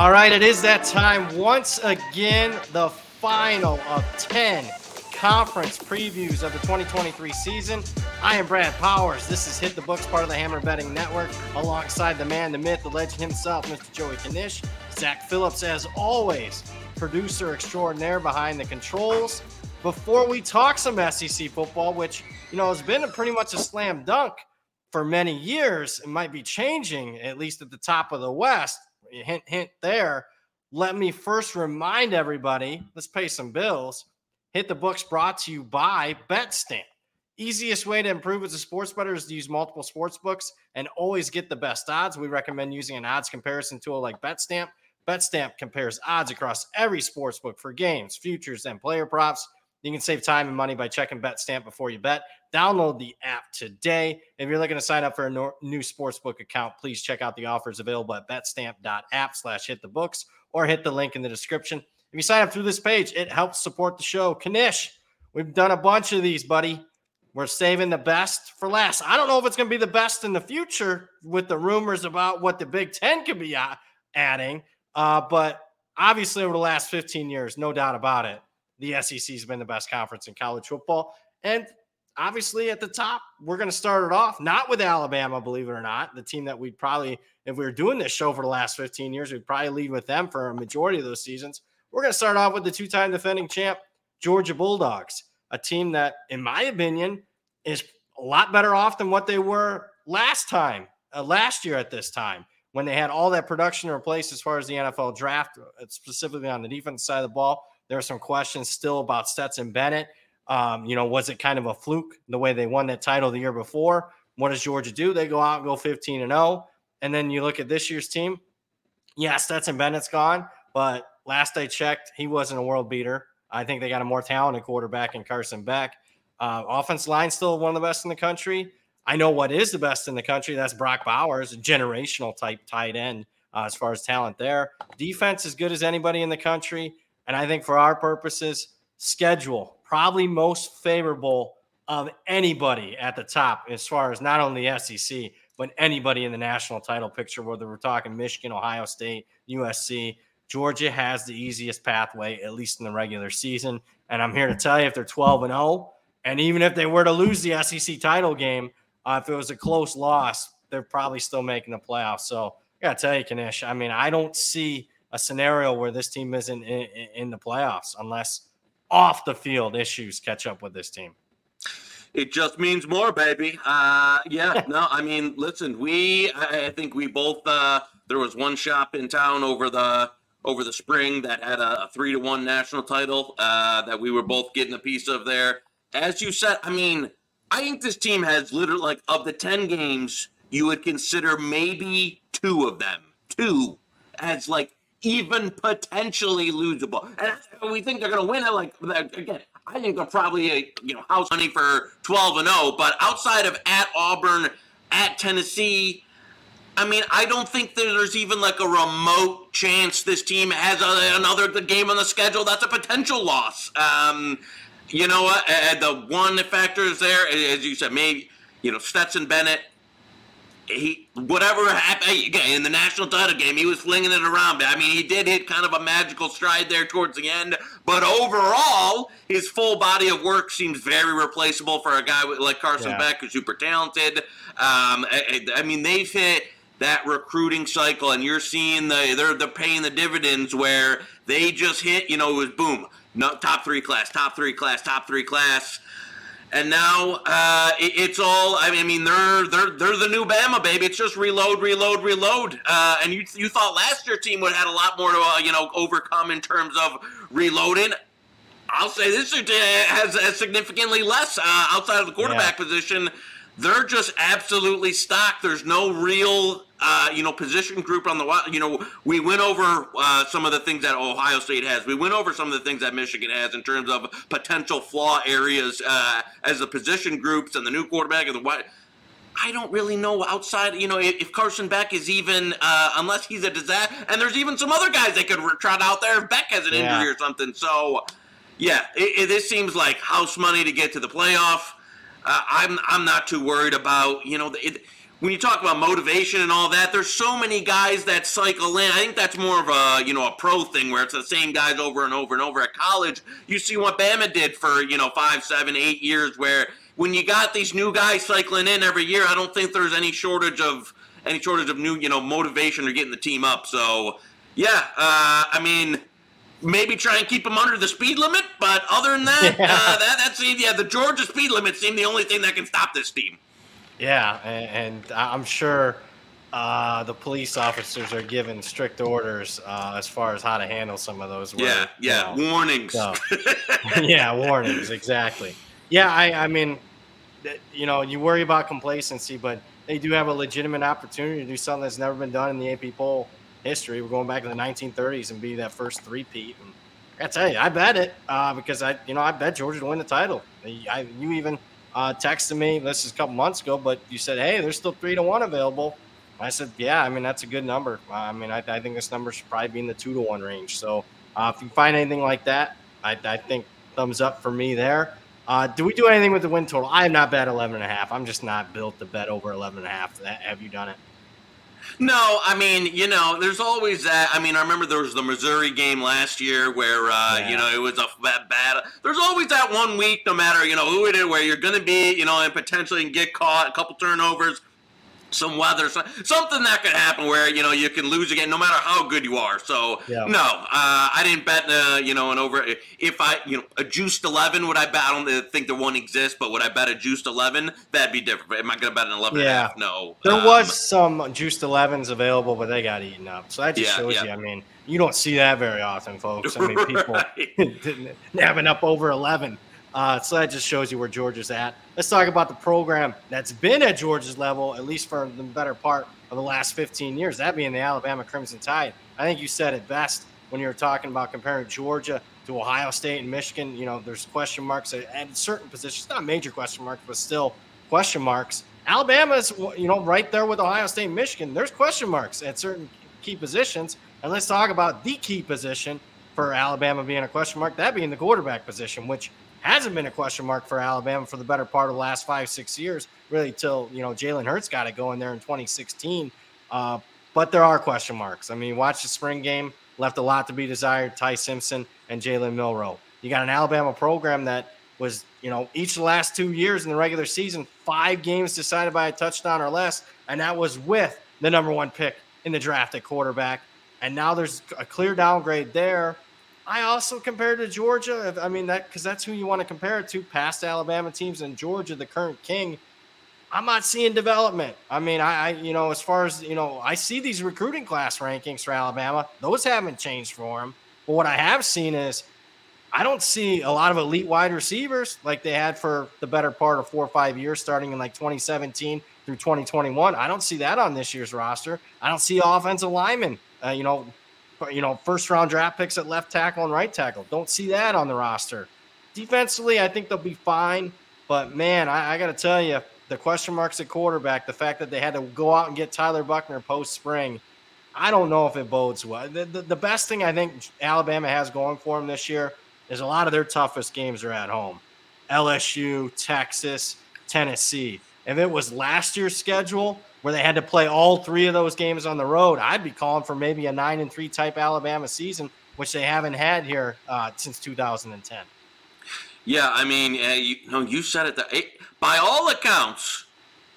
All right, it is that time once again, the final of 10 conference previews of the 2023 season. I am Brad Powers. This is Hit the Books, part of the Hammer Betting Network, alongside the man, the myth, the legend himself, Mr. Joey Knish. Zach Phillips, as always, producer extraordinaire behind the controls. Before we talk some SEC football, which, you know, has been a pretty much a slam dunk for many years, it might be changing, at least at the top of the West hint, hint there. Let me first remind everybody let's pay some bills. Hit the books brought to you by BetStamp. Easiest way to improve as a sports bettor is to use multiple sports books and always get the best odds. We recommend using an odds comparison tool like BetStamp. BetStamp compares odds across every sports book for games, futures, and player props. You can save time and money by checking BetStamp before you bet. Download the app today. If you're looking to sign up for a new sportsbook account, please check out the offers available at betstamp.app slash hit the books or hit the link in the description. If you sign up through this page, it helps support the show. Knish, we've done a bunch of these, buddy. We're saving the best for last. I don't know if it's going to be the best in the future with the rumors about what the Big Ten could be adding, uh, but obviously over the last 15 years, no doubt about it, the SEC has been the best conference in college football. And obviously at the top, we're going to start it off not with Alabama, believe it or not, the team that we'd probably, if we were doing this show for the last 15 years, we'd probably lead with them for a majority of those seasons. We're going to start off with the two time defending champ, Georgia Bulldogs, a team that, in my opinion, is a lot better off than what they were last time, uh, last year at this time, when they had all that production replaced as far as the NFL draft, uh, specifically on the defense side of the ball. There are some questions still about Stetson Bennett. Um, you know, was it kind of a fluke the way they won that title the year before? What does Georgia do? They go out and go 15 and 0. And then you look at this year's team. Yeah, Stetson Bennett's gone, but last I checked, he wasn't a world beater. I think they got a more talented quarterback in Carson Beck. Uh, offense line still one of the best in the country. I know what is the best in the country. That's Brock Bowers, a generational type tight end uh, as far as talent there. Defense as good as anybody in the country. And I think for our purposes, schedule probably most favorable of anybody at the top as far as not only SEC, but anybody in the national title picture, whether we're talking Michigan, Ohio State, USC. Georgia has the easiest pathway, at least in the regular season. And I'm here to tell you if they're 12 and 0, and even if they were to lose the SEC title game, uh, if it was a close loss, they're probably still making the playoffs. So I got to tell you, Knish, I mean, I don't see a scenario where this team isn't in, in, in the playoffs unless off the field issues catch up with this team. It just means more, baby. Uh, yeah, no, I mean, listen, we, I think we both, uh, there was one shop in town over the, over the spring that had a, a three to one national title, uh, that we were both getting a piece of there. As you said, I mean, I think this team has literally like of the 10 games, you would consider maybe two of them, two as like even potentially losable. And we think they're going to win it. Like again, I think they're probably a you know house money for twelve and zero. Oh, but outside of at Auburn, at Tennessee. I mean, I don't think there's even like a remote chance this team has a, another game on the schedule that's a potential loss. Um, you know what? the one factor is there, as you said, maybe you know Stetson Bennett he whatever happened in the national title game, he was flinging it around. I mean, he did hit kind of a magical stride there towards the end. But overall, his full body of work seems very replaceable for a guy like Carson yeah. Beck, who's super talented. Um, I, I, mean, they've hit that recruiting cycle, and you're seeing the they're they're paying the dividends where they just hit. You know, it was boom, no, top three class, top three class, top three class and now uh, it, it's all. I mean, they're they're they're the new Bama, baby. It's just reload, reload, reload. Uh, and you you thought last year team would have had a lot more to uh, you know overcome in terms of reloading. I'll say this year has, has significantly less uh, outside of the quarterback yeah. position. they're just absolutely stocked. There's no real, uh, you know, position group on the. You know, we went over uh, some of the things that Ohio State has. We went over some of the things that Michigan has in terms of potential flaw areas uh, as the position groups and the new quarterback and the what. I don't really know outside, you know, if Carson Beck is even, uh, unless he's a disaster. And there's even some other guys that could trot out there if Beck has an yeah. injury or something. So, yeah, it, it, this seems like house money to get to the playoff. Uh, I'm I'm not too worried about you know it, when you talk about motivation and all that. There's so many guys that cycle in. I think that's more of a you know a pro thing where it's the same guys over and over and over. At college, you see what Bama did for you know five, seven, eight years. Where when you got these new guys cycling in every year, I don't think there's any shortage of any shortage of new you know motivation or getting the team up. So yeah, uh, I mean maybe try and keep them under the speed limit. But other than that, yeah. uh, that that seems yeah, the Georgia speed limit seemed the only thing that can stop this team. Yeah, and, and I'm sure uh, the police officers are given strict orders uh, as far as how to handle some of those. Yeah, yeah, you know, warnings. So, yeah, warnings, exactly. Yeah, I, I mean, you know, you worry about complacency, but they do have a legitimate opportunity to do something that's never been done in the AP poll history. We're going back to the 1930s and be that first three-peat. And I tell you, I bet it uh, because I, you know, I bet Georgia to win the title. I, you even uh, texted me this is a couple months ago, but you said, hey, there's still three to one available. I said, yeah, I mean that's a good number. I mean, I, I think this number should probably be in the two to one range. So uh, if you find anything like that, I, I think thumbs up for me there. Uh, do we do anything with the win total? I am not bet 11 and a half. I'm just not built to bet over 11 and a half. Have you done it? No, I mean, you know, there's always that. I mean, I remember there was the Missouri game last year where, uh, yeah. you know, it was a bad, bad. There's always that one week, no matter, you know, who it is, where you're going to be, you know, and potentially get caught, a couple turnovers some weather, something that could happen where you know you can lose again, no matter how good you are. So yeah. no, uh, I didn't bet. Uh, you know, an over. If I, you know, a juiced eleven, would I bet? I don't think the one exists, but would I bet a juiced eleven? That'd be different. Am I going to bet an eleven? Yeah. No. There um, was some juiced elevens available, but they got eaten up. So that just yeah, shows yeah. you. I mean, you don't see that very often, folks. I mean, people right. having up over eleven. Uh, so that just shows you where Georgia's at. Let's talk about the program that's been at Georgia's level, at least for the better part of the last 15 years, that being the Alabama Crimson Tide. I think you said it best when you were talking about comparing Georgia to Ohio State and Michigan. You know, there's question marks at certain positions, not major question marks, but still question marks. Alabama's, you know, right there with Ohio State and Michigan. There's question marks at certain key positions. And let's talk about the key position for Alabama being a question mark, that being the quarterback position, which hasn't been a question mark for Alabama for the better part of the last five, six years, really till, you know, Jalen Hurts got it going there in 2016. Uh, but there are question marks. I mean, watch the spring game, left a lot to be desired. Ty Simpson and Jalen Milroe. You got an Alabama program that was, you know, each the last two years in the regular season, five games decided by a touchdown or less, and that was with the number one pick in the draft at quarterback. And now there's a clear downgrade there I also compare to Georgia. I mean that because that's who you want to compare it to. Past Alabama teams and Georgia, the current king. I'm not seeing development. I mean, I, I, you know, as far as you know, I see these recruiting class rankings for Alabama. Those haven't changed for them. But what I have seen is, I don't see a lot of elite wide receivers like they had for the better part of four or five years, starting in like 2017 through 2021. I don't see that on this year's roster. I don't see offensive linemen. Uh, you know, you know, first round draft picks at left tackle and right tackle. Don't see that on the roster. Defensively, I think they'll be fine. But man, I, I got to tell you, the question marks at quarterback, the fact that they had to go out and get Tyler Buchner post spring, I don't know if it bodes well. The, the, the, best thing I think Alabama has going for them this year is a lot of their toughest games are at home LSU, Texas, Tennessee. If it was last year's schedule, where they had to play all three of those games on the road, I'd be calling for maybe a nine and three type Alabama season, which they haven't had here uh, since 2010. Yeah, I mean, uh, you, know, you said it, it. By all accounts,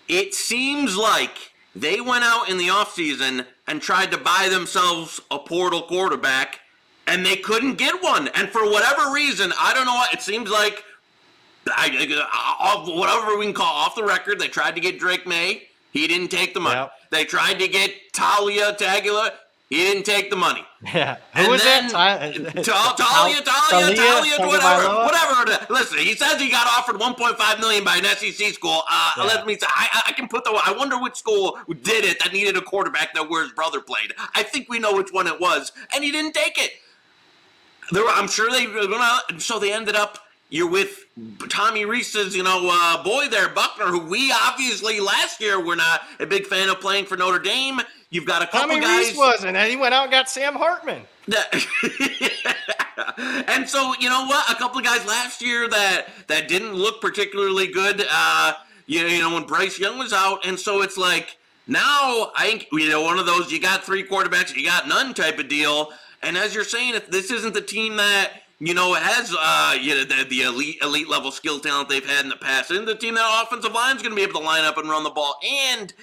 it seems like they went out in the offseason and tried to buy themselves a portal quarterback, and they couldn't get one. And for whatever reason, I don't know. It seems like I, whatever we can call off the record, they tried to get Drake Maye he didn't take the money. Yep. They tried to get Talia Tagula. He didn't take the money. Yeah. Who was that? Talia, Talia, Talia, whatever, whatever. Listen, he says he got offered 1.5 million by an SEC school. Uh, yeah. Let me say, I, I can put the. I wonder which school did it that needed a quarterback that where his brother played. I think we know which one it was, and he didn't take it. There, I'm sure they. So they ended up you're with Tommy Rees's, you know, uh, boy there, Buchner, who we obviously last year were not a big fan of playing for Notre Dame. You've got a couple Tommy guys. Rees wasn't, and he went out and got Sam Hartman. and so you know what? A couple of guys last year that that didn't look particularly good. Uh, you, you know when Bryce Young was out, and so it's like now I think you know one of those you got three quarterbacks, you got none type of deal. And as you're saying, if this isn't the team that you know, it has uh, you know, the, the elite elite level skill talent they've had in the past, and the team that offensive line is going to be able to line up and run the ball. And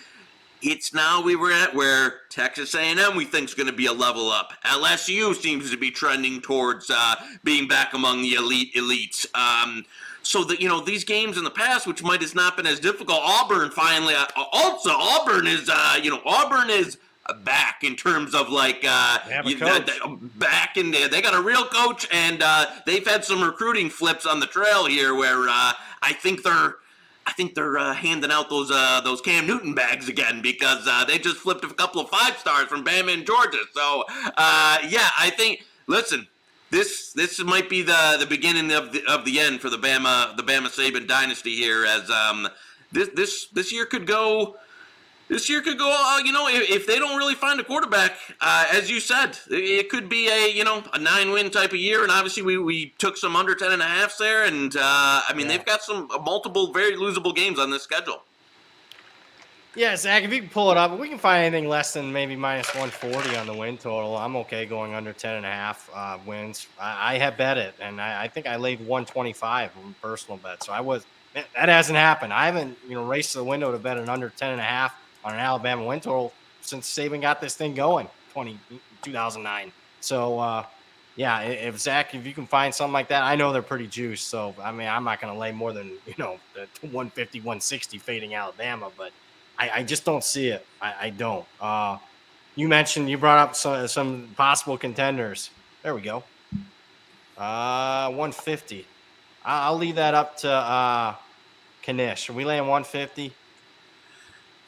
it's now we were at where Texas A&M we think is going to be a level up. LSU seems to be trending towards uh, being back among the elite elites. Um, so that you know these games in the past, which might has not been as difficult, Auburn finally uh, also Auburn is uh, you know Auburn is back in terms of like uh, you, uh, back in there. They got a real coach, and uh, they've had some recruiting flips on the trail here where uh, I think they're. I think they're uh, handing out those uh, those Cam Newton bags again because they just flipped a couple of five stars from Bama and Georgia. So yeah, I think listen, this this might be the the beginning of the of the end for the Bama the Bama Saban dynasty here as um this this this year could go this year could go. Uh, you know, if, if, they don't really find a quarterback, uh, as you said, it could be a you know a nine win type of year. And obviously, we, we took some under ten and a halfs there, and uh, I mean yeah. they've got some uh, multiple very losable games on this schedule. Yeah, Zach, if you can pull it up, we can find anything less than maybe minus 140 on the win total, I'm okay going under 10 and a half uh, wins. I, I, have bet it, and I, I think I laid 125 in personal bet. So I was that hasn't happened. I haven't you know raced the window to bet an under 10 and a half on an Alabama win total since Saban got this thing going 20, 2009. So, uh, yeah, if Zach, if you can find something like that, I know they're pretty juiced. So, I mean, I'm not going to lay more than, you know, the 150, 160 fading Alabama, but I, I just don't see it. I, I don't. Uh, you mentioned, you brought up some, some possible contenders. There we go. Uh, 150. I'll leave that up to uh, Knish. Are we laying 150?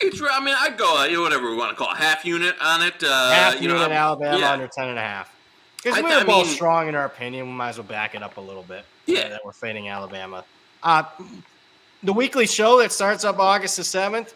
It's. I mean, I'd go uh, whatever we want to call it, half unit on it. Uh, half you unit know, Alabama yeah. under ten and a half. Because we were I both mean, strong in our opinion. We might as well back it up a little bit. Yeah, that we're fading Alabama. Uh, the weekly show that starts up August the seventh.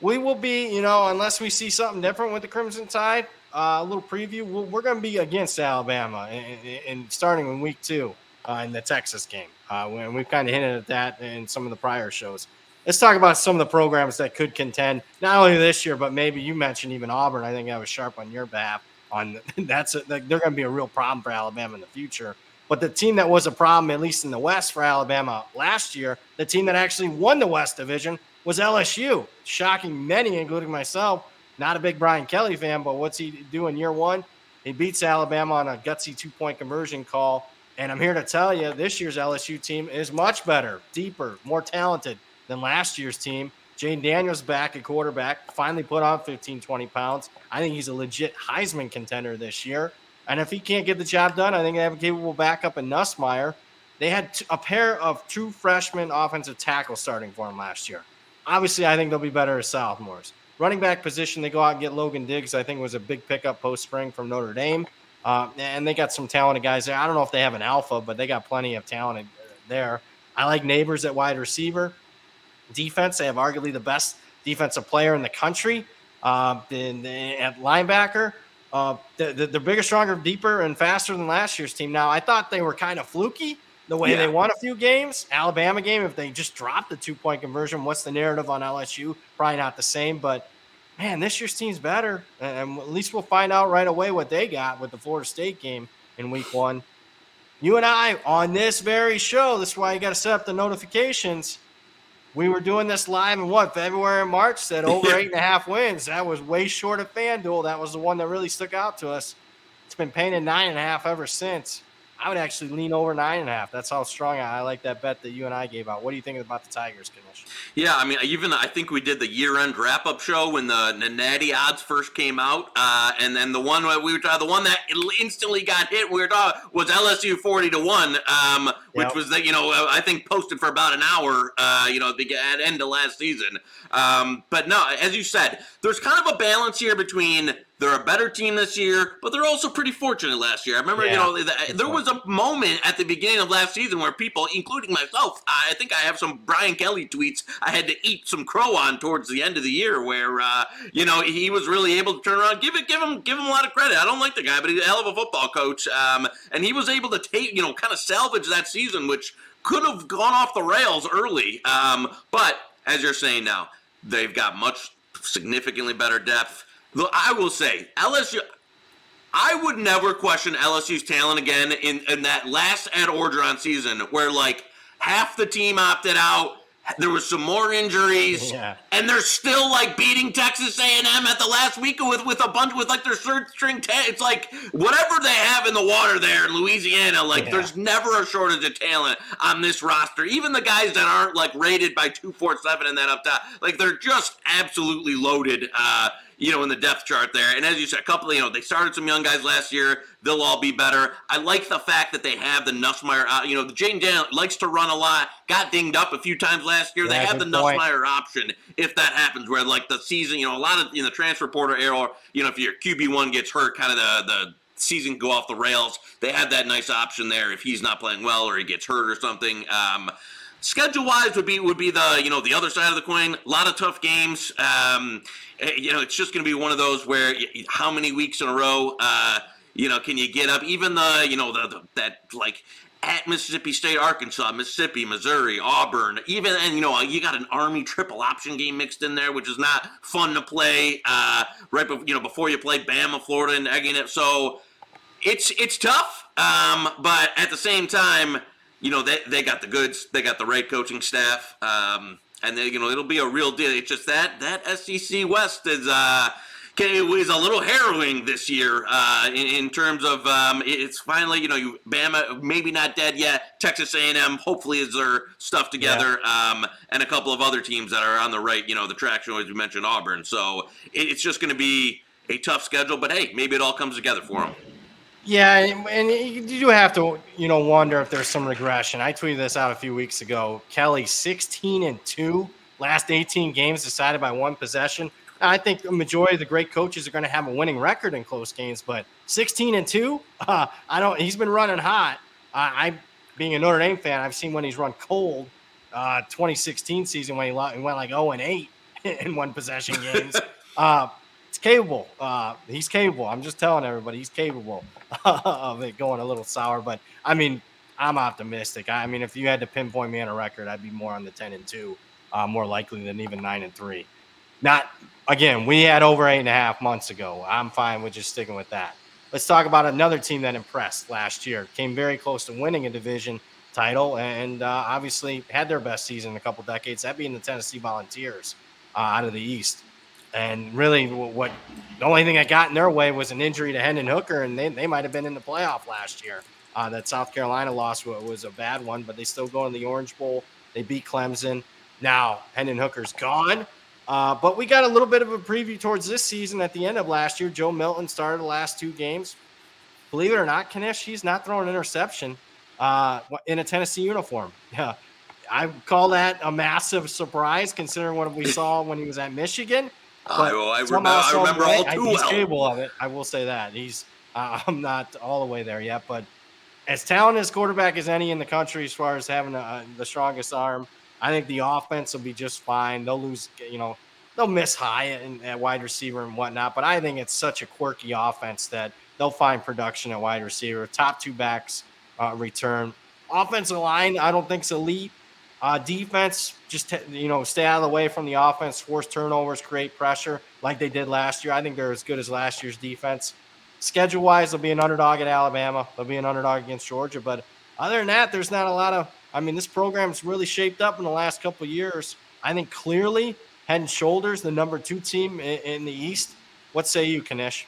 We will be, you know, unless we see something different with the Crimson Tide. Uh, a little preview. we we are going to be against Alabama and starting in week two uh, in the Texas game. Uh, and we've kind of hinted at that in some of the prior shows let's talk about some of the programs that could contend not only this year, but maybe you mentioned even Auburn. I think I was sharp on your behalf. On that's a, they're going to be a real problem for Alabama in the future. But the team that was a problem, at least in the West for Alabama last year, the team that actually won the West Division was LSU, shocking many, including myself. Not a big Brian Kelly fan, but what's he doing year one? He beats Alabama on a gutsy two point conversion call. And I'm here to tell you, this year's LSU team is much better, deeper, more talented than last year's team. Jayden Daniels back at quarterback, finally put on 15, 20 pounds. I think he's a legit Heisman contender this year. And if he can't get the job done, I think they have a capable backup in Nussmeier. They had a pair of true freshman offensive tackles starting for him last year. Obviously, I think they'll be better as sophomores. Running back position, they go out and get Logan Diggs. I think was a big pickup post spring from Notre Dame. Uh, and they got some talented guys there. I don't know if they have an alpha, but they got plenty of talent there. I like Nabers at wide receiver defense. They have arguably the best defensive player in the country uh, in, in, at linebacker. Uh, they're, they're bigger, stronger, deeper, and faster than last year's team. Now, I thought they were kind of fluky the way yeah. they won a few games. Alabama game, if they just dropped the two point conversion, what's the narrative on LSU? Probably not the same, but man, this year's team's better. And at least we'll find out right away what they got with the Florida State game in week one. You and I on this very show, this is why you got to set up the notifications we were doing this live in what February and March. Said over eight and a half wins. That was way short of FanDuel. That was the one that really stuck out to us. It's been painted nine and a half ever since. I would actually lean over nine and a half. That's how strong I, I like that bet that you and I gave out. What do you think about the Tigers, Knish? Yeah, I mean, even I think we did the year-end wrap-up show when the, the Natty odds first came out, uh, and then the one we were talking, the one that instantly got hit, we were talking was LSU forty to one, um, which yep. was that you know I think posted for about an hour, uh, you know, at the end of last season. Um, but no, as you said, there's kind of a balance here between they're a better team this year, but they're also pretty fortunate last year. I remember, yeah, you know, the, there was a moment at the beginning of last season where people, including myself, I think I have some Brian Kelly tweets I had to eat some crow on towards the end of the year, where uh, you know he was really able to turn around. Give it, give him, give him a lot of credit. I don't like the guy, but he's a hell of a football coach, um, and he was able to take, you know, kind of salvage that season, which could have gone off the rails early. Um, but as you're saying now, they've got much significantly better depth. Though I will say, LSU, I would never question LSU's talent again in, in that last Ed Orgeron season where like half the team opted out there was some more injuries, yeah. and they're still like beating Texas A&M at the last week with with a bunch with like their third string. T- it's like whatever they have in the water there in Louisiana. Like yeah. there's never a shortage of talent on this roster. Even the guys that aren't like rated by two four seven and that up top, like they're just absolutely loaded. Uh, you know, in the depth chart there. And as you said, a couple, you know, they started some young guys last year. They'll all be better. I like the fact that they have the Nussmeier. Uh, you know, the Jayden Daniel likes to run a lot. Got dinged up a few times last year. Yeah, they have the point. Nussmeier option if that happens, where like the season, you know, a lot of in the transfer portal era, you know, if your QB one gets hurt, kind of the the season go off the rails. They have that nice option there if he's not playing well or he gets hurt or something. Um, schedule wise would be would be the you know the other side of the coin. A lot of tough games. Um, eh, you know, it's just going to be one of those where how many weeks in a row, uh, you know, can you get up? Even the you know the, the that like at Mississippi State, Arkansas, Mississippi, Missouri, Auburn, even and you know you got an Army triple option game mixed in there, which is not fun to play. Uh, right, be, you know before you play Bama, Florida, and egging it. So it's it's tough, um, but at the same time you know, they, they got the goods, they got the right coaching staff, um, and they, you know, it'll be a real deal. It's just that that SEC West is uh, is a little harrowing this year uh, in, in, terms of um, it's finally, you know, you Bama maybe not dead yet. Texas A&M hopefully is their stuff together, yeah. um, and a couple of other teams that are on the right, you know, the traction as we mentioned Auburn. So it, it's just going to be a tough schedule, but hey, maybe it all comes together for them. Yeah, and you do have to, you know, wonder if there's some regression. I tweeted this out a few weeks ago. Kelly, 16 and two, last 18 games decided by one possession. I think the majority of the great coaches are going to have a winning record in close games, but 16 and two, uh, I don't. He's been running hot. I, I, being a Notre Dame fan, I've seen when he's run cold. Uh, 2016 season when he, he went like 0 and 8 in one possession games. it's capable. Uh, he's capable. I'm just telling everybody he's capable of it going a little sour. But I mean, I'm optimistic. I mean, if you had to pinpoint me on a record, I'd be more on the 10 and 2, uh, more likely than even 9 and 3. Not again, we had over eight and a half months ago. I'm fine with just sticking with that. Let's talk about another team that impressed last year. Came very close to winning a division title and uh, obviously had their best season in a couple decades, that being the Tennessee Volunteers uh, out of the East. And really, what the only thing that got in their way was an injury to Hendon Hooker, and they, they might have been in the playoff last year. Uh, that South Carolina loss was a bad one, but they still go in the Orange Bowl. They beat Clemson. Now Hendon Hooker's gone, uh, but we got a little bit of a preview towards this season. At the end of last year, Joe Milton started the last two games. Believe it or not, Knish, he's not throwing an interception uh, in a Tennessee uniform. Yeah, I call that a massive surprise considering what we saw when he was at Michigan. I, will I, remember, I remember all too he's well. capable of it. I will say that he's. Uh, I'm not all the way there yet, but as talented as quarterback as any in the country, as far as having a, the strongest arm, I think the offense will be just fine. They'll lose, you know, they'll miss Hyatt, at wide receiver and whatnot, but I think it's such a quirky offense that they'll find production at wide receiver. Top two backs uh, return. Offensive line, I don't think it's elite. Uh, defense, just you know, stay out of the way from the offense, force turnovers, create pressure like they did last year. I think they're as good as last year's defense. Schedule wise, they'll be an underdog at Alabama. They'll be an underdog against Georgia. But other than that, there's not a lot of. I mean, this program's really shaped up in the last couple years. I think clearly, head and shoulders, the number two team in, in the East. What say you, Knish?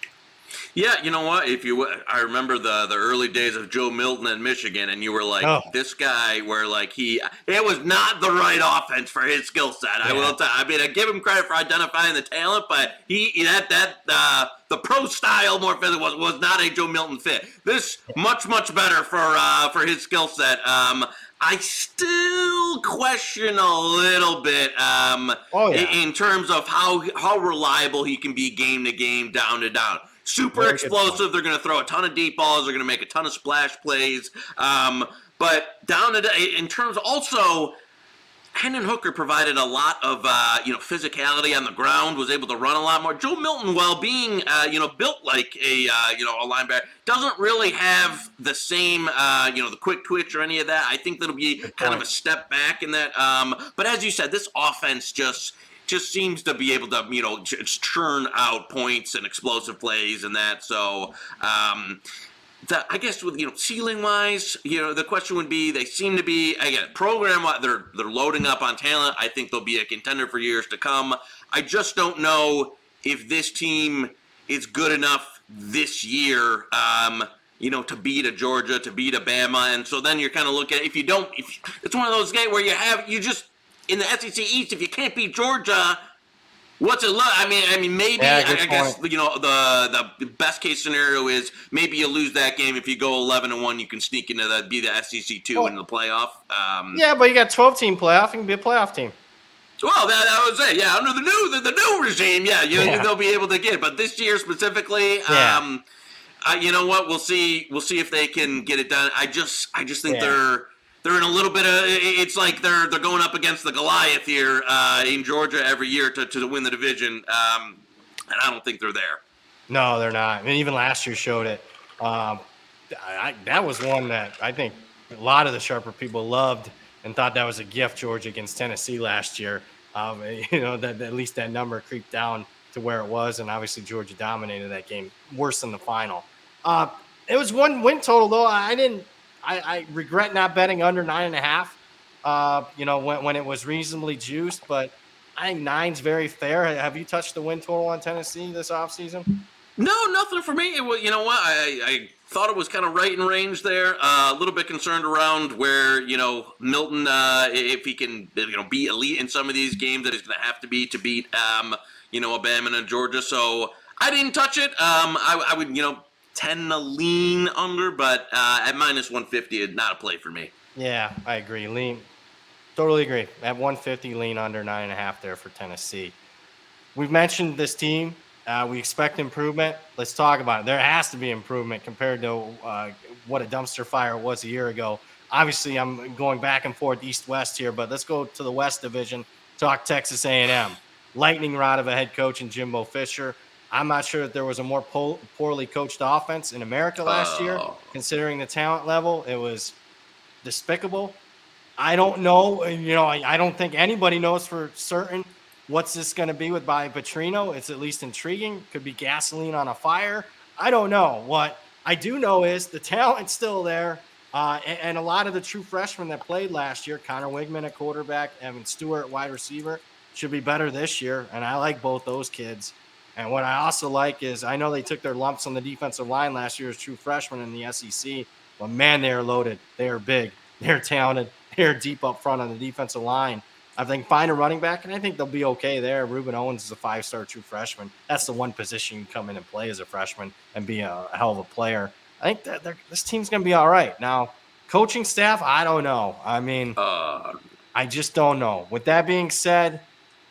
Yeah, you know what? If you, I remember the the early days of Joe Milton in Michigan, and you were like, Oh. this guy, where like he, it was not the right offense for his skill set. I will tell. I mean, I give him credit for identifying the talent, but he that that uh, the pro style more fit was was not a Joe Milton fit. This much much better for uh, for his skill set. Um, I still question a little bit. Um, Oh, yeah. in, in terms of how how reliable he can be game to game, down to down. Super Very explosive. They're going to throw a ton of deep balls. They're going to make a ton of splash plays. Um, but down to in terms also. Hendon Hooker provided a lot of uh, you know physicality on the ground, was able to run a lot more. Joe Milton, while being uh, you know built like a uh, you know a linebacker, doesn't really have the same uh, you know the quick twitch or any of that. I think that'll be kind of a step back in that. Um, but as you said, this offense just just seems to be able to you know ch- churn out points and explosive plays and that. So. Um, the, I guess with you know ceiling wise, you know the question would be they seem to be again program they're they're loading up on talent. I think they'll be a contender for years to come. I just don't know if this team is good enough this year. Um, you know, to beat a Georgia, to beat a Bama, and so then you're kind of looking. If you don't, if it's one of those games where you have you just in the SEC East, if you can't beat Georgia, What's it look? I mean, I mean, maybe Yeah, I, I guess you know the the best case scenario is maybe you lose that game. If you go eleven and one, you can sneak into the be the SEC two Well- in the playoff. Um, Yeah, but you got 12 team playoff. You can be a playoff team. Well, that, that was it. Yeah, under the new the, the new regime, yeah, you, Yeah. they'll be able to get it. But this year specifically, Yeah. um, uh, you know what? We'll see. We'll see if they can get it done. I just I just think Yeah. they're. They're in a little bit of. It's like they're they're going up against the Goliath here uh, in Georgia every year to, to win the division, um, and I don't think they're there. No, they're not. I mean, even last year showed it. Um, I, that was one that I think a lot of the sharper people loved and thought that was a gift. Georgia against Tennessee last year. Um, you know that at least that number creeped down to where it was, and obviously Georgia dominated that game worse than the final. Uh, it was one win total though. I didn't. I, I regret not betting under nine and a half. Uh, you know when when it was reasonably juiced, but I think nine's very fair. Have you touched the win total on Tennessee this offseason? No, nothing for me. It was, you know what? I, I thought it was kind of right in range there. Uh, a little bit concerned around where you know Milton, uh, if he can, you know, be elite in some of these games that he's going to have to be to beat, um, you know, Alabama and Georgia. So I didn't touch it. Um, I, I would, you know, tend to lean under, but uh, at minus one fifty, it's not a play for me. Yeah, I agree. Lean, totally agree. At 150, lean under nine and a half there for Tennessee. We've mentioned this team. Uh, we expect improvement. Let's talk about it. There has to be improvement compared to uh, what a dumpster fire was a year ago. Obviously, I'm going back and forth east-west here, but let's go to the West Division. Talk Texas A&M. Lightning rod of a head coach in Jimbo Fisher. I'm not sure that there was a more po- poorly coached offense in America last year, Oh. considering the talent level. It was despicable. I don't know. You know, I, I don't think anybody knows for certain what's this going to be with Bobby Petrino. It's at least intriguing. Could be gasoline on a fire. I don't know. What I do know is the talent's still there. Uh, and, and a lot of the true freshmen that played last year, Conner Weigman at quarterback, Evan Stewart wide receiver, should be better this year. And I like both those kids. And what I also like is I know they took their lumps on the defensive line last year as true freshmen in the SEC, but man, they are loaded. They are big. They're talented. They're deep up front on the defensive line. I think find a running back, and I think they'll be okay there. Rueben Owens is a five-star true freshman. That's the one position you can come in and play as a freshman and be a, a hell of a player. I think that this team's going to be all right. Now, coaching staff, I don't know. I mean, Uh, I just don't know. With that being said,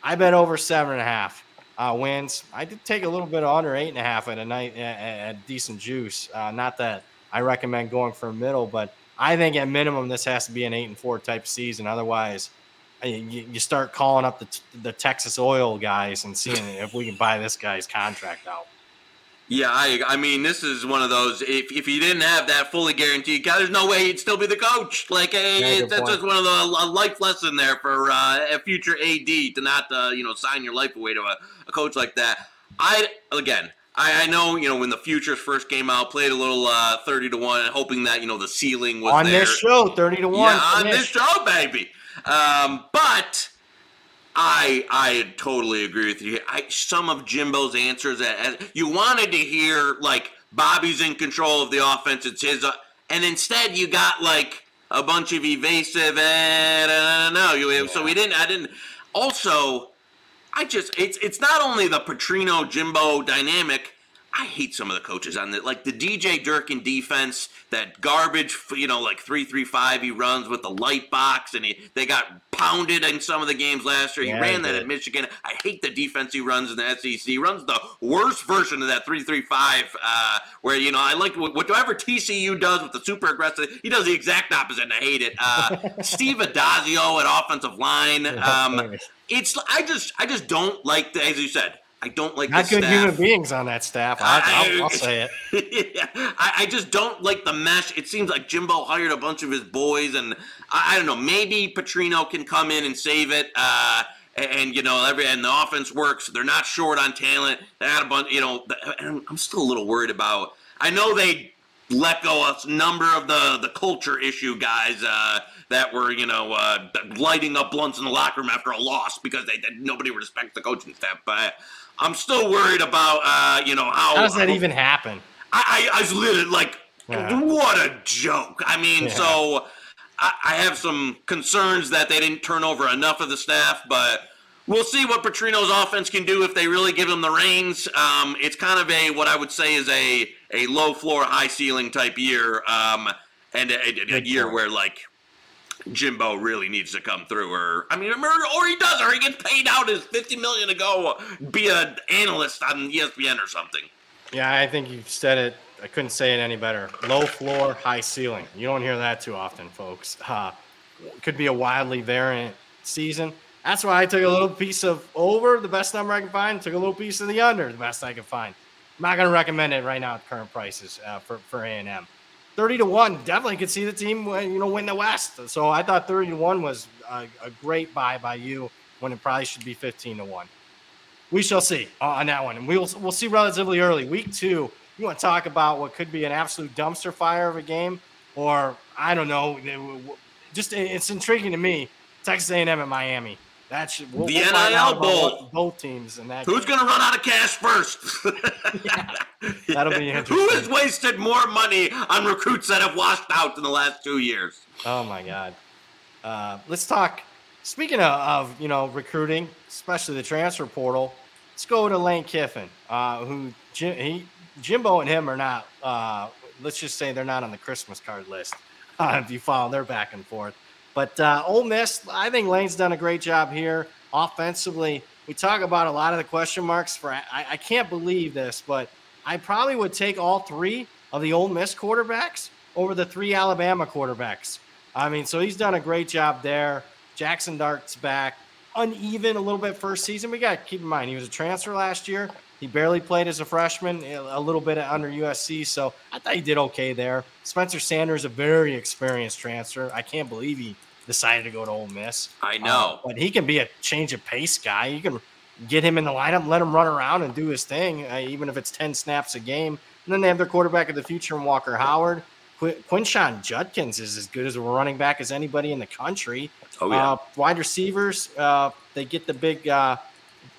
I bet over seven and a half uh, wins. I did take a little bit of under eight and a half at a night at, decent juice. Uh, not that I recommend going for a middle, but I think at minimum this has to be an eight and four type season. Otherwise, uh, you, you start calling up the, the Texas oil guys and seeing if we can buy this guy's contract out. Yeah, I I mean this is one of those if if he didn't have that fully guaranteed guy, there's no way he'd still be the coach. Like eh, Yeah, that's point. just one of the a life lesson there for uh, a future AD to not uh, you know sign your life away to a, a coach like that. I again. I, I know, you know, when the futures first came out, played a little uh, thirty to one, hoping that you know the ceiling was On there. this show, thirty to one. Yeah, on this show, baby. Um, but I I totally agree with you. I, some of Jimbo's answers, as, you wanted to hear like Bobby's in control of the offense, it's his, uh, and instead you got like a bunch of evasive. And uh, no, you, yeah. so we didn't. I didn't. Also, I just it's it's not only the Petrino Jimbo dynamic. I hate some of the coaches on that, like the DJ Durkin defense, that garbage, you know, like three three five he runs with the light box, and he they got pounded in some of the games last year. He yeah, ran that at Michigan. I hate the defense he runs in the SEC. He runs the worst version of that three three five, uh, where you know I like whatever TCU does with the super aggressive. He does the exact opposite, and I hate it. Uh, Steve Addazio at offensive line. Um, it's I just I just don't like the, as you said I don't like not good staff. human beings on that staff. I, will say it. yeah, I, I, just don't like the mesh. It seems like Jimbo hired a bunch of his boys, and I, I don't know. Maybe Petrino can come in and save it. Uh, and, and, you know, every and the offense works. They're not short on talent. They had a bunch. You know, and I'm still a little worried about. I know they let go a number of the the culture issue guys. Uh, that were you know uh, lighting up blunts in the locker room after a loss because they, they nobody respects the coaching staff. But I'm still worried about uh, you know how. How does that how, even happen? I, I, I was literally like, yeah. what a joke. I mean, yeah. so I, I have some concerns that they didn't turn over enough of the staff, but we'll see what Petrino's offense can do if they really give him the reins. Um, it's kind of a what I would say is a a low floor, high ceiling type year, um, and a, a, a year where like Jimbo really needs to come through, or I mean, or he does, or he gets paid out his fifty million to go be an analyst on ESPN or something. Yeah, I think you've said it. I couldn't say it any better. Low floor, high ceiling. You don't hear that too often, folks. Uh, could be a wildly variant season. That's why I took a little piece of over, the best number I can find. Took a little piece of the under, the best I can find. I'm not going to recommend it right now at current prices uh, for for A and M. 30 to 1 definitely could see the team you know win the west. So i thought 30 to 1 was a, a, great buy by you when it probably should be 15 to 1 we shall see on that one and we'll we'll see relatively early. Week 2 you want to talk about what could be an absolute dumpster fire of a game? Or i don't know just it's intriguing to me texas a&m and miami that should we'll, the we'll NIL Bowl. Both teams and that. Who's going to run out of cash first? yeah, that'll be interesting. Who has wasted more money on recruits that have washed out in the last two years? Oh my God. Uh, let's talk. Speaking of, of, you know recruiting, especially the transfer portal, let's go to Lane Kiffin, uh, who Jim, he, Jimbo and him are not. Uh, let's just say they're not on the Christmas card list. if you follow their back and forth. But uh, Ole Miss, I think Lane's done a great job here offensively. We talk about a lot of the question marks for. I, I can't believe this, but I probably would take all three of the Ole Miss quarterbacks over the three Alabama quarterbacks. I mean, so he's done a great job there. Jackson Dart's back. Uneven a little bit first season. We got to keep in mind he was a transfer last year. He barely played as a freshman, a little bit under USC. So I thought he did okay there. Spencer Sanders, a very experienced transfer. I can't believe he decided to go to Ole Miss. I know, uh, but he can be a change of pace guy. You can get him in the lineup, let him run around and do his thing, uh, even if it's ten snaps a game. And then they have their quarterback of the future, in Walker Howard. Qu- Quinshon Judkins is as good as a running back as anybody in the country. Oh yeah. Uh, wide receivers, uh, they get the big uh,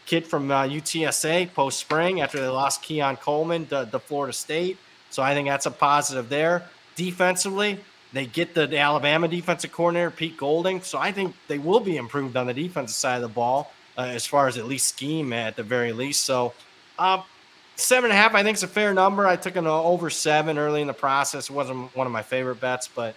kid from UTSA uh, post spring after they lost Keon Coleman to, to Florida State. So I think that's a positive there. Defensively, they get the, Alabama defensive coordinator, Pete Golding. So I think they will be improved on the defensive side of the ball uh, as far as at least scheme at the very least. So uh, seven and a half, I think, is a fair number. I took an over seven early in the process. It wasn't one of my favorite bets, but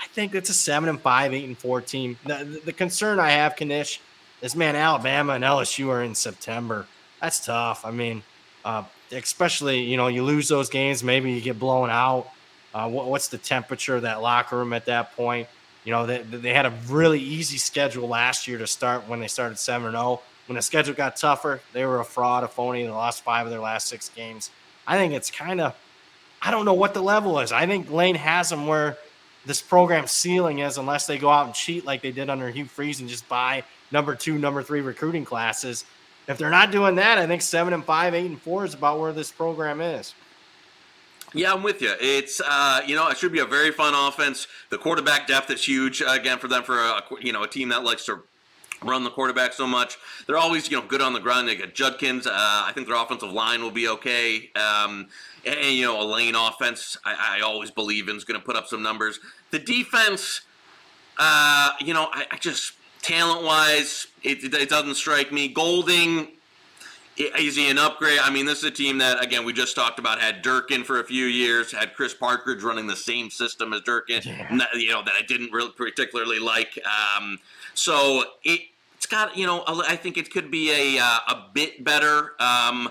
I think it's a seven and five, eight and four team. The, the concern I have, Knish, is man, Alabama and LSU are in September. That's tough. I mean, uh, especially, you know, you lose those games, maybe you get blown out. Uh, what, what's the temperature of that locker room at that point? You know, they, they had a really easy schedule last year to start when they started 7 0. When the schedule got tougher, they were a fraud, a phony. They lost five of their last six games. I think it's kind of, I don't know what the level is. I think Lane has them where this program ceiling is, unless they go out and cheat like they did under Hugh Freeze and just buy number two, number three recruiting classes. If they're not doing that, I think seven and five, eight and four is about where this program is. Yeah, I'm with you. It's uh, you know it should be a very fun offense. The quarterback depth is huge again for them for a you know a team that likes to run the quarterback so much. They're always, you know, good on the ground. They got Judkins. Uh, I think their offensive line will be okay. Um, and, and, you know, a lane offense, I, I always believe in is going to put up some numbers. The defense, uh, you know, I, I just talent wise, it, it doesn't strike me. Golding, is he an upgrade? I mean, this is a team that, again, we just talked about had Durkin for a few years, had Chris Partridge running the same system as Durkin, yeah. you know, that I didn't really particularly like. Um, so it, it's got, you know, I think it could be a, uh, a bit better. Um,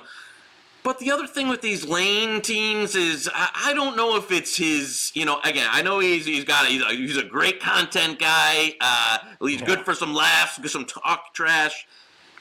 but the other thing with these lane teams is I, I, don't know if it's his. You know, again, I know he's he's got a, he's a, he's a great content guy. Uh, he's yeah. good for some laughs, some talk trash.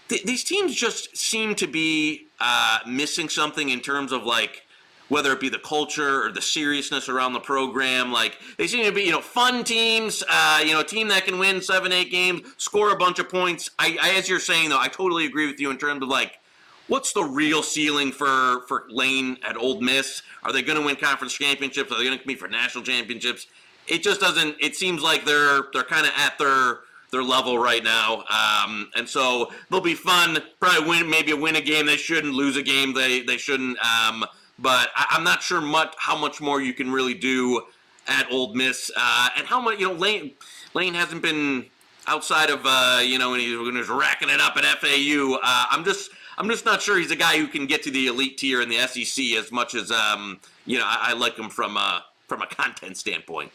Th- these teams just seem to be uh, missing something in terms of like whether it be the culture or the seriousness around the program. Like they seem to be, you know, fun teams. Uh, you know, a team that can win seven, eight games, score a bunch of points. I, I, as you're saying though, I totally agree with you in terms of like, what's the real ceiling for for Lane at Ole Miss? Are they going to win conference championships? Are they going to compete for national championships? It just doesn't. It seems like they're they're kind of at their their level right now. Um, and so they'll be fun. Probably win, maybe win a game they shouldn't, lose a game they they shouldn't. Um, but I, am not sure much how much more you can really do at Ole Miss, uh, and how much you know Lane Lane hasn't been outside of uh, you know when he, when racking it up at FAU. Uh, I'm just I'm just not sure he's a guy who can get to the elite tier in the SEC as much as um, you know I, I like him from a from a content standpoint.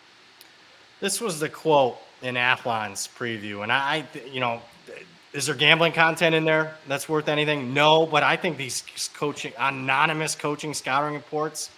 This was the quote in Athlon's preview, and I, you know, is there gambling content in there that's worth anything? No, but I think these coaching anonymous coaching scouting reports,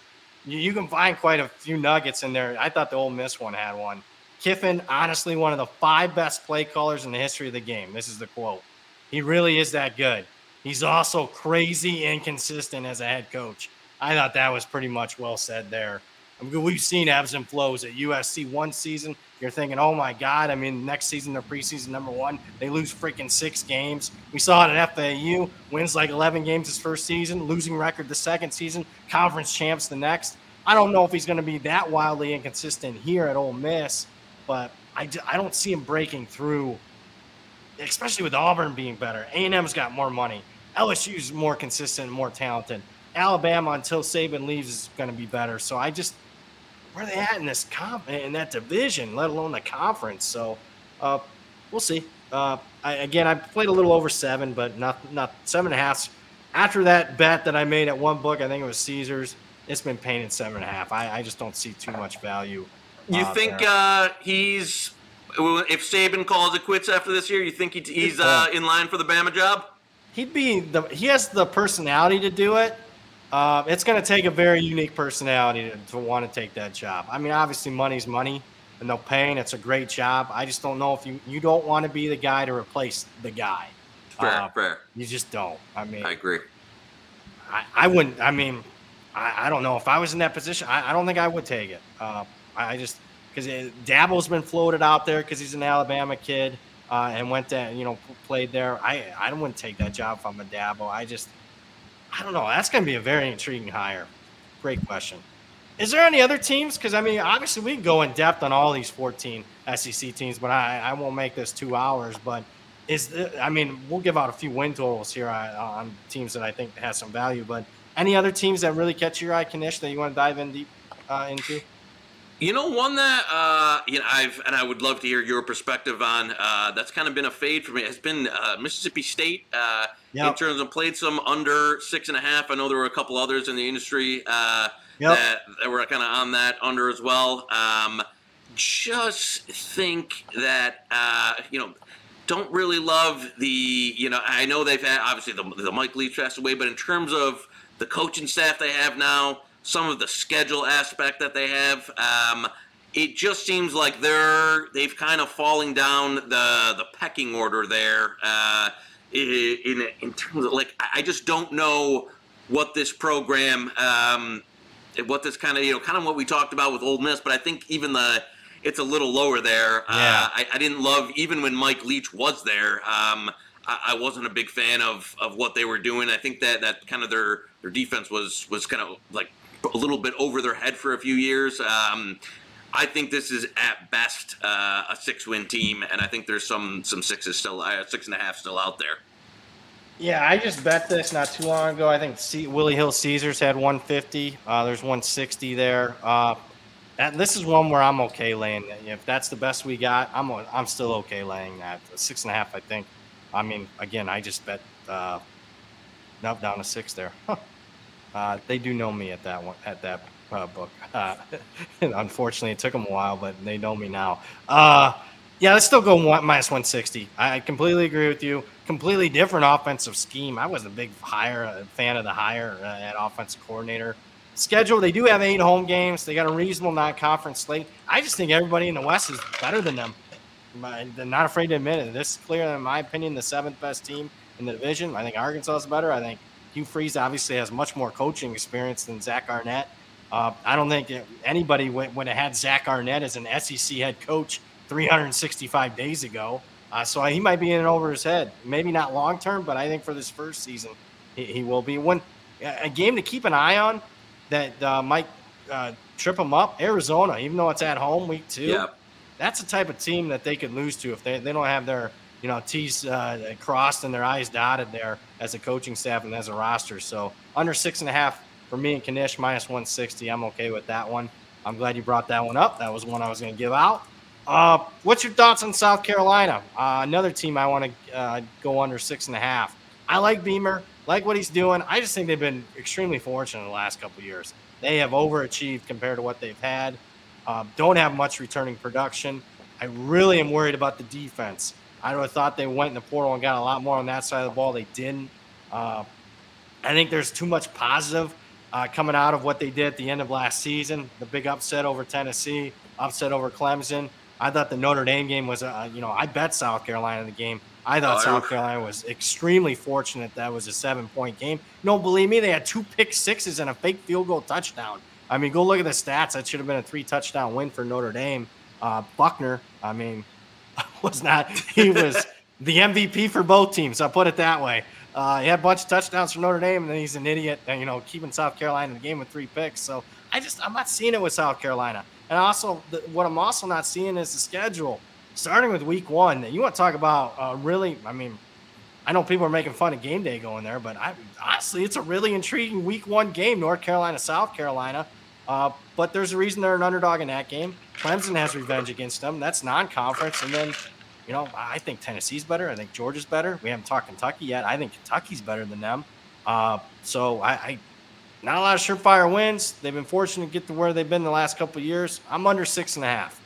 you, you, can find quite a few nuggets in there. I thought the Ole Miss one had one. Kiffin, honestly, one of the five best play callers in the history of the game. This is the quote. He really is that good. He's also crazy inconsistent as a head coach. I thought that was pretty much well said there. I mean, we've seen ebbs and flows at USC one season. You're thinking, oh my God. I mean, next season, they're preseason number one. They lose freaking six games. We saw it at FAU, wins like 11 games his first season, losing record the second season, conference champs the next. I don't know if he's going to be that wildly inconsistent here at Ole Miss, but I, I don't see him breaking through, especially with Auburn being better. A&M's got more money. LSU's more consistent, and more talented. Alabama, until Saban leaves, is going to be better. So I just – where are they at in this comp in that division, let alone the conference. So uh, we'll see. Uh, I, again, I played a little over seven, but not not seven and a half. After that bet that I made at one book, I think it was Caesars. It's been painted seven and a half. I, I just don't see too much value. You uh, think uh, he's if Saban calls it quits after this year? You think he, he's uh, in line for the Bama job? He'd be the he has the personality to do it. Uh, it's going to take a very unique personality to, to want to take that job. I mean, obviously, money's money, and they'll pay, and it's a great job. I just don't know if you you don't want to be the guy to replace the guy. Fair, uh, fair. You just don't. I mean, I agree. I, I wouldn't. I mean, I, I don't know if I was in that position. I, I don't think I would take it. Uh, I just because Dabo's been floated out there because he's an Alabama kid uh, and went to you know played there. I I wouldn't take that job if I'm a Dabble. I just I don't know. That's going to be a very intriguing hire. Great question. Is there any other teams? Because I mean, obviously we can go in depth on all these 14 SEC teams, but I, I won't make this two hours. But is the, I mean, we'll give out a few win totals here on, on teams that I think has some value. But any other teams that really catch your eye, Knish, that you want to dive in deep uh, into? You know, one that uh, you know I've and I would love to hear your perspective on. Uh, that's kind of been a fade for me. Has been uh, Mississippi State uh, yep. in terms of played some under six and a half. I know there were a couple others in the industry uh, yep. that, that, were kind of on that under as well. Um, just think that uh, you know don't really love the you know I know they've had obviously the, the Mike Leach passed away, but in terms of the coaching staff they have now some of the schedule aspect that they have. Um, it just seems like they're they've kind of falling down the the pecking order there. Uh, in in terms of like, I just don't know what this program, um, what this kind of you know, kind of what we talked about with Ole Miss, but I think even the it's a little lower there. Uh, yeah. Uh, I, I, didn't love even when Mike Leach was there. Um, I, I, wasn't a big fan of, of what they were doing. I think that, that kind of their their defense was was kind of like a little bit over their head for a few years. Um, I think this is at best uh, a six-win team, and I think there's some some sixes still, uh, six and a half still out there. Yeah, I just bet this not too long ago. I think C- William Hill Caesars had 150. Uh, there's 160 there. Uh, and this is one where I'm okay laying. If that's the best we got, I'm I'm still okay laying that six and a half. I think. I mean, again, I just bet uh, up down to six there. uh, they do know me at that one at that uh, book. Uh, unfortunately, it took them a while, but they know me now. Uh, yeah, let's still go one, minus 160. I completely agree with you. Completely different offensive scheme. I was a big hire a fan of the hire uh, at offensive coordinator. Schedule, they do have eight home games. They got a reasonable non-conference slate. I just think everybody in the West is better than them. They're not afraid to admit it. This is clear, in my opinion, the seventh best team in the division. I think Arkansas is better. I think Hugh Freeze obviously has much more coaching experience than Zach Arnett. Uh, I don't think anybody would have had Zach Arnett as an SEC head coach 365 days ago. Uh, so he might be in over his head. Maybe not long term, but I think for this first season, he, he will be. One a game to keep an eye on that uh, might uh, trip him up. Arizona, even though it's at home week two, yep. that's the type of team that they could lose to if they, they don't have their you know T's uh, crossed and their I's dotted there as a coaching staff and as a roster. So under six and a half for me and Knish minus 160. I'm okay with that one. I'm glad you brought that one up. That was one I was going to give out. Uh, what's your thoughts on South Carolina? Uh, another team I want to uh, go under six and a half. I like Beamer, like what he's doing. I just think they've been extremely fortunate in the last couple years. They have overachieved compared to what they've had. Um, don't have much returning production. I really am worried about the defense. I would have thought they went in the portal and got a lot more on that side of the ball. They didn't. Uh, I think there's too much positive uh, coming out of what they did at the end of last season. The big upset over Tennessee, upset over Clemson. I thought the Notre Dame game was, uh, you know, I bet South Carolina in the game. I thought oh, South Carolina was extremely fortunate that was a seven point game. No, believe me, they had two pick sixes and a fake field goal touchdown. I mean, go look at the stats. That should have been a three touchdown win for Notre Dame. Uh, Buchner, I mean, was not, he was the MVP for both teams. I'll put it that way. Uh, he had a bunch of touchdowns for Notre Dame, and then he's an idiot, you know, keeping South Carolina in the game with three picks. So I just, I'm not seeing it with South Carolina. And also, the, what I'm also not seeing is the schedule. Starting with week one, you want to talk about uh, really, I mean, I know people are making fun of game day going there, but I, honestly, it's a really intriguing week one game, North Carolina, South Carolina. Uh, but there's a reason they're an underdog in that game. Clemson has revenge against them. That's non conference. And then, you know, I think Tennessee's better. I think Georgia's better. We haven't talked Kentucky yet. I think Kentucky's better than them. Uh, so I, I not a lot of surefire wins. They've been fortunate to get to where they've been the last couple years. I'm under six and a half.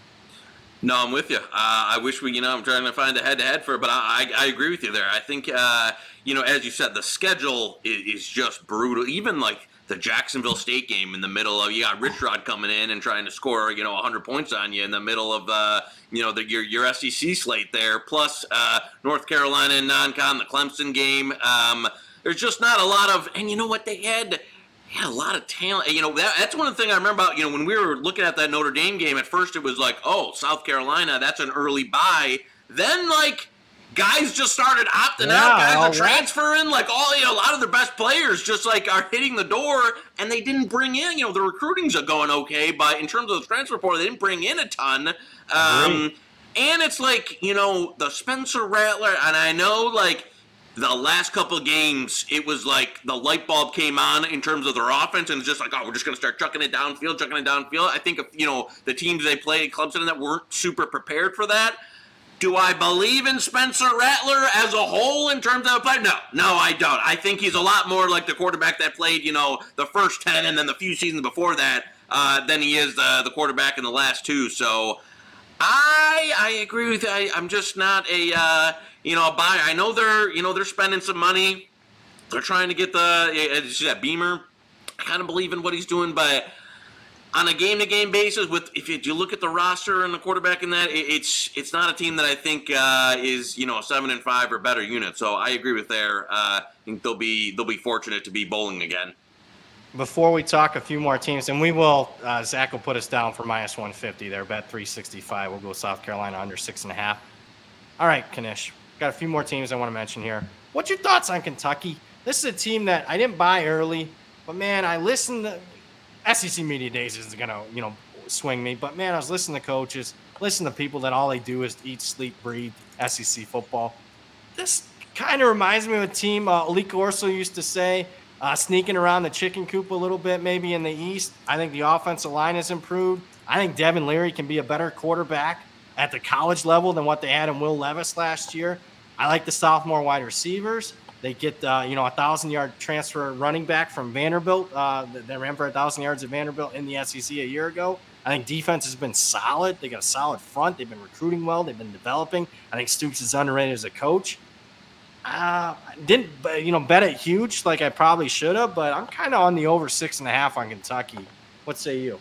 No, I'm with you. Uh, I wish we, you know, I'm trying to find a head-to-head for it, but I, I, I agree with you there. I think, uh, you know, as you said, the schedule is, is, just brutal. Even like the Jacksonville State game in the middle of you got Rich Rod coming in and trying to score, you know, 100 points on you in the middle of, uh, you know, the, your your SEC slate there. Plus uh, North Carolina and non-con, the Clemson game. Um, there's just not a lot of, and you know what they had had a lot of talent. You know, that, that's one of the things I remember about, you know, when we were looking at that Notre Dame game, at first it was like, oh, South Carolina, that's an early buy. Then, like, guys just started opting yeah, out. Guys are transferring. Right. Like, all, you know, a lot of their best players just, like, are hitting the door, and they didn't bring in, you know, the recruiting's are going okay, but in terms of the transfer portal, they didn't bring in a ton. Um, and it's like, you know, the Spencer Rattler, and I know, like, the last couple of games, it was like the light bulb came on in terms of their offense, and it's just like, oh, we're just going to start chucking it downfield, chucking it downfield. I think, if, you know, the teams they played, Clemson, that weren't super prepared for that. Do I believe in Spencer Rattler as a whole in terms of play? No, no, I don't. I think he's a lot more like the quarterback that played, you know, the first 10 and then the few seasons before that uh, than he is the, the quarterback in the last two. So I I agree with you. I, I'm just not a. Uh, you know, a buy. I know they're, you know, they're spending some money. They're trying to get the that Beamer. I kind of believe in what he's doing, but on a game-to-game basis, with if you, you, look at the roster and the quarterback in that, it, it's it's not a team that I think uh, is you know a seven and five or better unit. So I agree with there. Uh, I think they'll be they'll be fortunate to be bowling again. Before we talk a few more teams, and we will, uh, Zach will put us down for minus 150 there, bet 365. We'll go South Carolina under six and a half. All right, Knish, Got a few more teams I want to mention here. What's your thoughts on Kentucky? This is a team that I didn't buy early, but man, I listened. SEC Media Days is gonna, you know, swing me. But man, I was listening to coaches, listening to people that all they do is eat, sleep, breathe SEC football. This kind of reminds me of a team uh, Lee Corso used to say, uh, sneaking around the chicken coop a little bit, maybe in the East. I think the offensive line has improved. I think Devin Leary can be a better quarterback at the college level than what they had in Will Levis last year. I like the sophomore wide receivers. They get uh, you know a thousand yard transfer running back from Vanderbilt. Uh, that ran for a thousand yards at Vanderbilt in the SEC a year ago. I think defense has been solid. They got a solid front. They've been recruiting well. They've been developing. I think Stoops is underrated as a coach. Uh, didn't you know bet it huge like I probably should have, but I'm kind of on the over six and a half on Kentucky. What say you?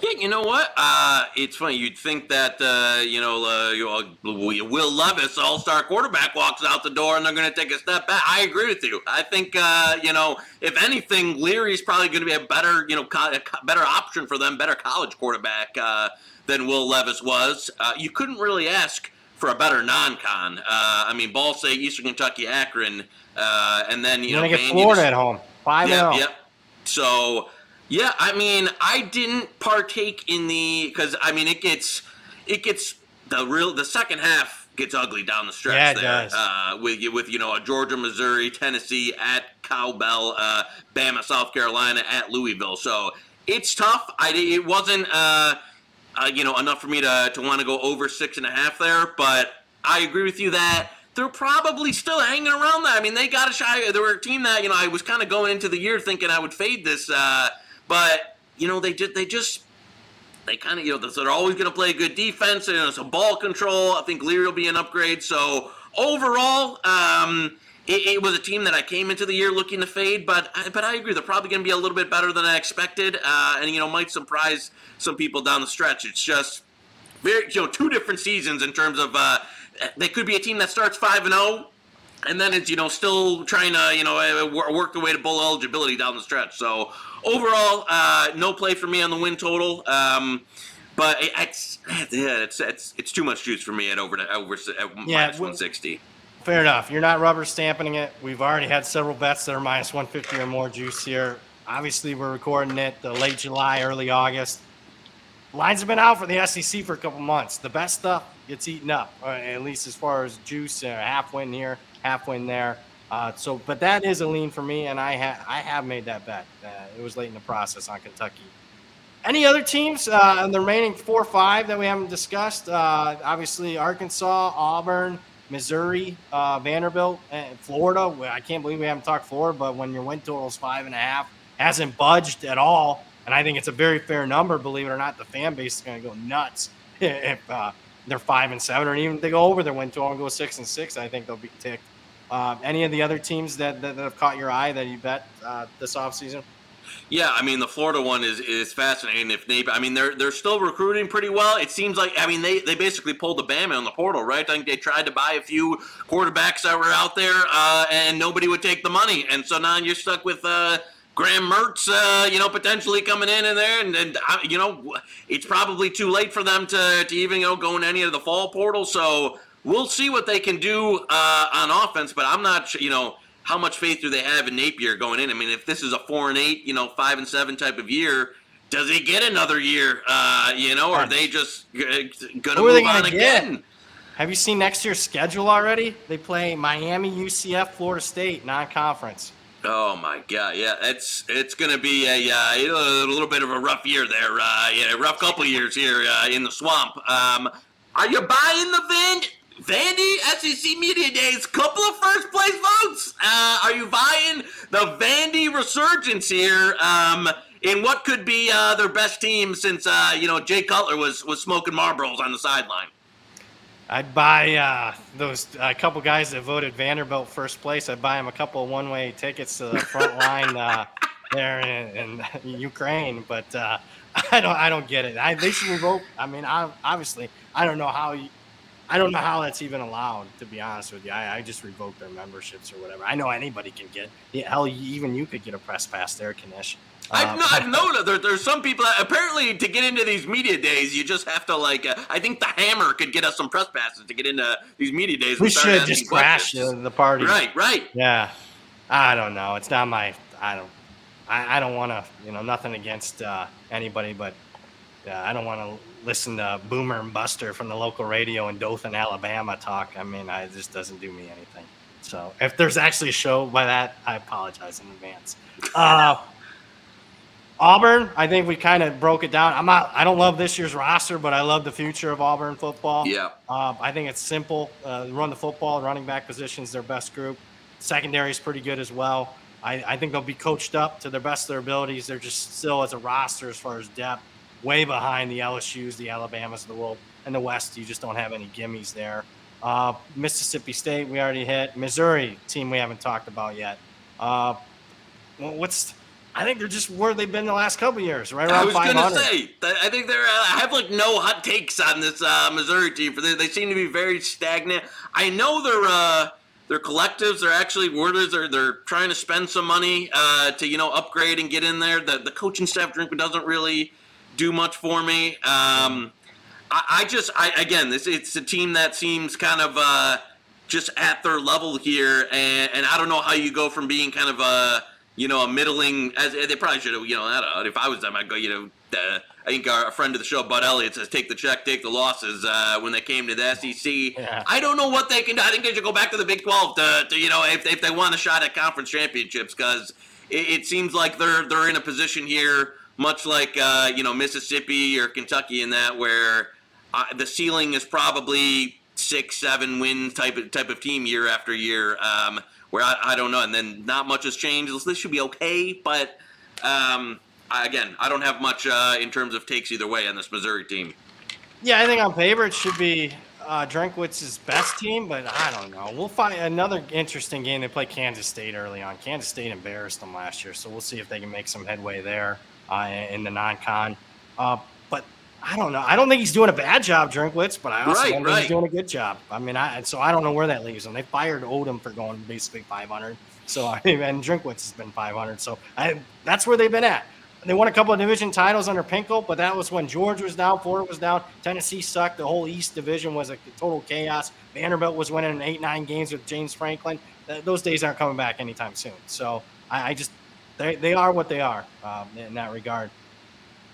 Yeah, you know what? Uh, it's funny. You'd think that uh, you know, uh, Will Levis, all-star quarterback, walks out the door and they're going to take a step back. I agree with you. I think uh, you know, if anything, Leary's probably going to be a better, you know, co- better option for them, better college quarterback uh, than Will Levis was. Uh, you couldn't really ask for a better non-con. I mean, Ball State, Eastern Kentucky, Akron, and then you You're know, get Florida at home, five yeah, and oh. yeah. So. Yeah, I mean, I didn't partake in the because I mean it gets it gets the real the second half gets ugly down the stretch yeah, there does. Uh, with with you know a Georgia, Missouri, Tennessee at Cowbell, uh, Bama, South Carolina at Louisville. So it's tough. I it wasn't uh, uh you know enough for me to to want to go over six and a half there, but I agree with you that they're probably still hanging around that. I mean, they got a shy. They were a team that you know I was kind of going into the year thinking I would fade this. Uh, but you know, they just they just they kind of you know they're always going to play good defense and you know, some ball control. I think Leary will be an upgrade. So overall, um, it, it, was a team that I came into the year looking to fade, but but I agree they're probably going to be a little bit better than I expected, uh, and you know might surprise some people down the stretch. It's just very you know two different seasons in terms of uh, they could be a team that starts five and zero oh, and then it's you know still trying to you know uh, work the way to bowl eligibility down the stretch. So overall, uh, no play for me on the win total. Um, but it's yeah, it's it's it's too much juice for me at over to over at yeah, minus one sixty. Fair enough. You're not rubber stamping it. We've already had several bets that are minus one fifty or more juice here. Obviously, we're recording it the late July, early August. Lines have been out for the SEC for a couple months. The best stuff gets eaten up, uh, at least as far as juice. Uh, half win here, half win there. Uh, so, but that is a lean for me, and I have I have made that bet. Uh, it was late in the process on Kentucky. Any other teams uh, in the remaining four or five that we haven't discussed? Uh, obviously, Arkansas, Auburn, Missouri, uh, Vanderbilt, and Florida. I can't believe we haven't talked Florida, but when your win total is five and a half, hasn't budged at all, and I think it's a very fair number. Believe it or not, the fan base is going to go nuts if uh, they're five and seven, or even if they go over their win total and go six and six. I think they'll be ticked. Uh, any of the other teams that, that, that, have caught your eye that you bet uh, this offseason? Yeah, I mean the Florida one is is fascinating. If they, I mean they're they're still recruiting pretty well. It seems like I mean they, they basically pulled the Bama on the portal, right? I think they tried to buy a few quarterbacks that were out there, uh, and nobody would take the money, and so now you're stuck with. Uh, Graham Mertz, uh, you know, potentially coming in in there, and, and uh, you know, it's probably too late for them to, to even you know go in any of the fall portal. So we'll see what they can do uh, on offense, but I'm not, you know, how much faith do they have in Napier going in? I mean, if this is a four and eight, you know, five and seven type of year, does he get another year? Uh, you know, or are they just going to move on again? Have you seen next year's schedule already? They play Miami, UCF, Florida State, non-conference. Oh my God! Yeah, it's it's going to be a, uh, a little bit of a rough year there. Uh, yeah, a rough couple years here uh, in the swamp. Um, are you buying the Van Vandy SEC Media Days, couple of first place votes. Uh, are you buying the Vandy resurgence here um, in what could be uh, their best team since uh, you know Jay Cutler was was smoking Marlboros on the sideline? I'd buy uh, those a couple guys that voted Vanderbilt first place. I'd buy them a couple of one way tickets to the front line uh, there in, in, Ukraine. But uh, I don't I don't get it. I, they should revoke. I mean, I, obviously, I don't know how. You, I don't know how that's even allowed, to be honest with you. I, I just revoked their memberships or whatever. I know anybody can get. Yeah, hell, even you could get a press pass there, Knish. I've, um, I've known there, there's some people that apparently to get into these media days, you just have to like. Uh, I think the Hammer could get us some press passes to get into these media days. We should just crash the, the party. Right, right. Yeah, I don't know. It's not my. I don't. I, I don't want to. You know, nothing against uh, anybody, but yeah, I don't want to listen to Boomer and Buster from the local radio in Dothan, Alabama talk. I mean, I, just doesn't do me anything. So if there's actually a show by that, I apologize in advance. Uh, Auburn, I think we kind of broke it down. I'm not. I don't love this year's roster, but I love the future of Auburn football. Yeah. Um, I think it's simple. Uh, run the football, running back positions, their best group. Secondary is pretty good as well. I, I think they'll be coached up to their best of their abilities. They're just still as a roster as far as depth, way behind the LSU's, the Alabamas of the world, and the West. You just don't have any gimmies there. Uh, Mississippi State, we already hit. Missouri, team we haven't talked about yet. Uh, what's I think they're just where they've been the last couple years, right around I was going to say, I think they're. I have like no hot takes on this uh, Missouri team. For they, they seem to be very stagnant. I know they're uh, their collectives. They're actually worders. They're they're trying to spend some money uh, to you know upgrade and get in there. The the coaching staff drink doesn't really do much for me. Um, I, I just I again this it's a team that seems kind of uh, just at their level here, and, and I don't know how you go from being kind of a you know, a middling. As they probably should have. You know, I don't know, if I was them, I'd go. You know, uh, I think our friend of the show, Bud Elliott, says take the check, take the losses. Uh, when they came to the SEC, Yeah. I don't know what they can do. I think they should go back to the Big Twelve to, to you know, if, if they want a shot at conference championships, because it, it seems like they're they're in a position here, much like uh, you know Mississippi or Kentucky, in that where uh, the ceiling is probably six, seven wins type of type of team year after year. Um, where I, I don't know, and then not much has changed. This should be okay, but um, again, I don't have much uh, in terms of takes either way on this Missouri team. Yeah, I think on paper it should be uh, Drinkwitz's best team, but I don't know. We'll find another interesting game. They play Kansas State early on. Kansas State embarrassed them last year, so we'll see if they can make some headway there in the non-con. Uh, but I don't know. I don't think he's doing a bad job, Drinkwitz, but I also Right, don't think right. he's doing a good job. I mean, I so I don't know where that leaves him. They fired Odom for going basically 500. So I mean, and Drinkwitz has been 500. So I, that's where they've been at. They won a couple of division titles under Pinkel, but that was when George was down, Florida was down, Tennessee sucked. The whole East Division was a total chaos. Vanderbilt was winning eight, nine games with James Franklin. Those days aren't coming back anytime soon. So I, I just they, they are what they are um, in that regard.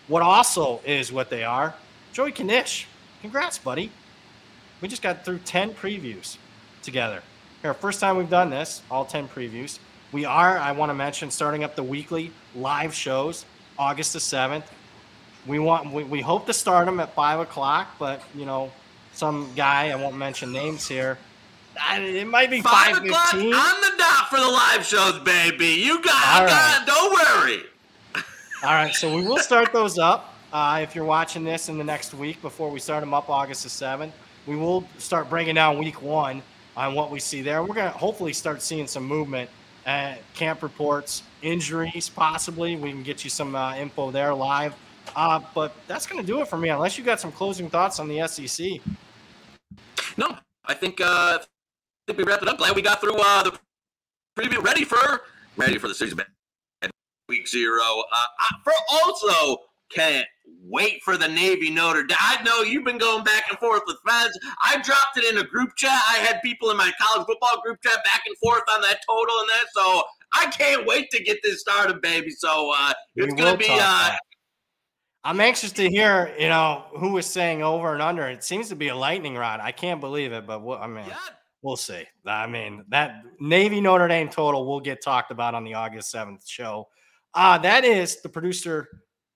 What also is what they are, Joey Knish. Congrats, buddy. We just got through 10 previews together. Here, first time we've done this, all 10 previews. We are, I want to mention, starting up the weekly live shows August the 7th. We want we, we hope to start them at five o'clock, but you know, some guy, I won't mention names here. I- It might be Five five o'clock fifteen. on the dot for the live shows, baby. You got, right. got don't worry. All right, so we will start those up. Uh, if you're watching this in the next week before we start them up August the 7th, we will start breaking down week one on what we see there. We're going to hopefully start seeing some movement, uh, camp reports, injuries possibly. We can get you some uh, info there live. Uh, but that's going to do it for me, unless you got some closing thoughts on the SEC. No, I think uh, I think we wrapped it up. Glad we got through uh, the preview. Ready for ready for the season. Week zero. Uh, I, for also can't wait for the Navy Notre Dame. I know you've been going back and forth with fans. I dropped it in a group chat. I had people in my college football group chat back and forth on that total and that. So I can't wait to get this started, baby. So uh, it's gonna be uh. I'm anxious to hear, you know, who was saying over and under. It seems to be a lightning rod. I can't believe it, but what, I mean, yeah. We'll see. I mean, that Navy Notre Dame total will get talked about on the August 7th show. Uh, that is the producer.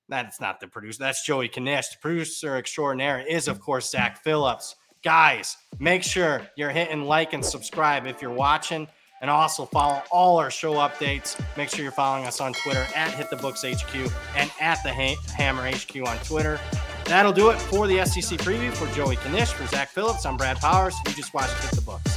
That's not the producer. That's Joey Knish. The producer extraordinaire is, of course, Zach Phillips. Guys, make sure you're hitting like and subscribe if you're watching. And also follow all our show updates. Make sure you're following us on Twitter at Hit the Books HQ and at the Ha- Hammer HQ on Twitter. That'll do it for the SEC preview for Joey Knish, for Zach Phillips. I'm Brad Powers. You just watched Hit the Books.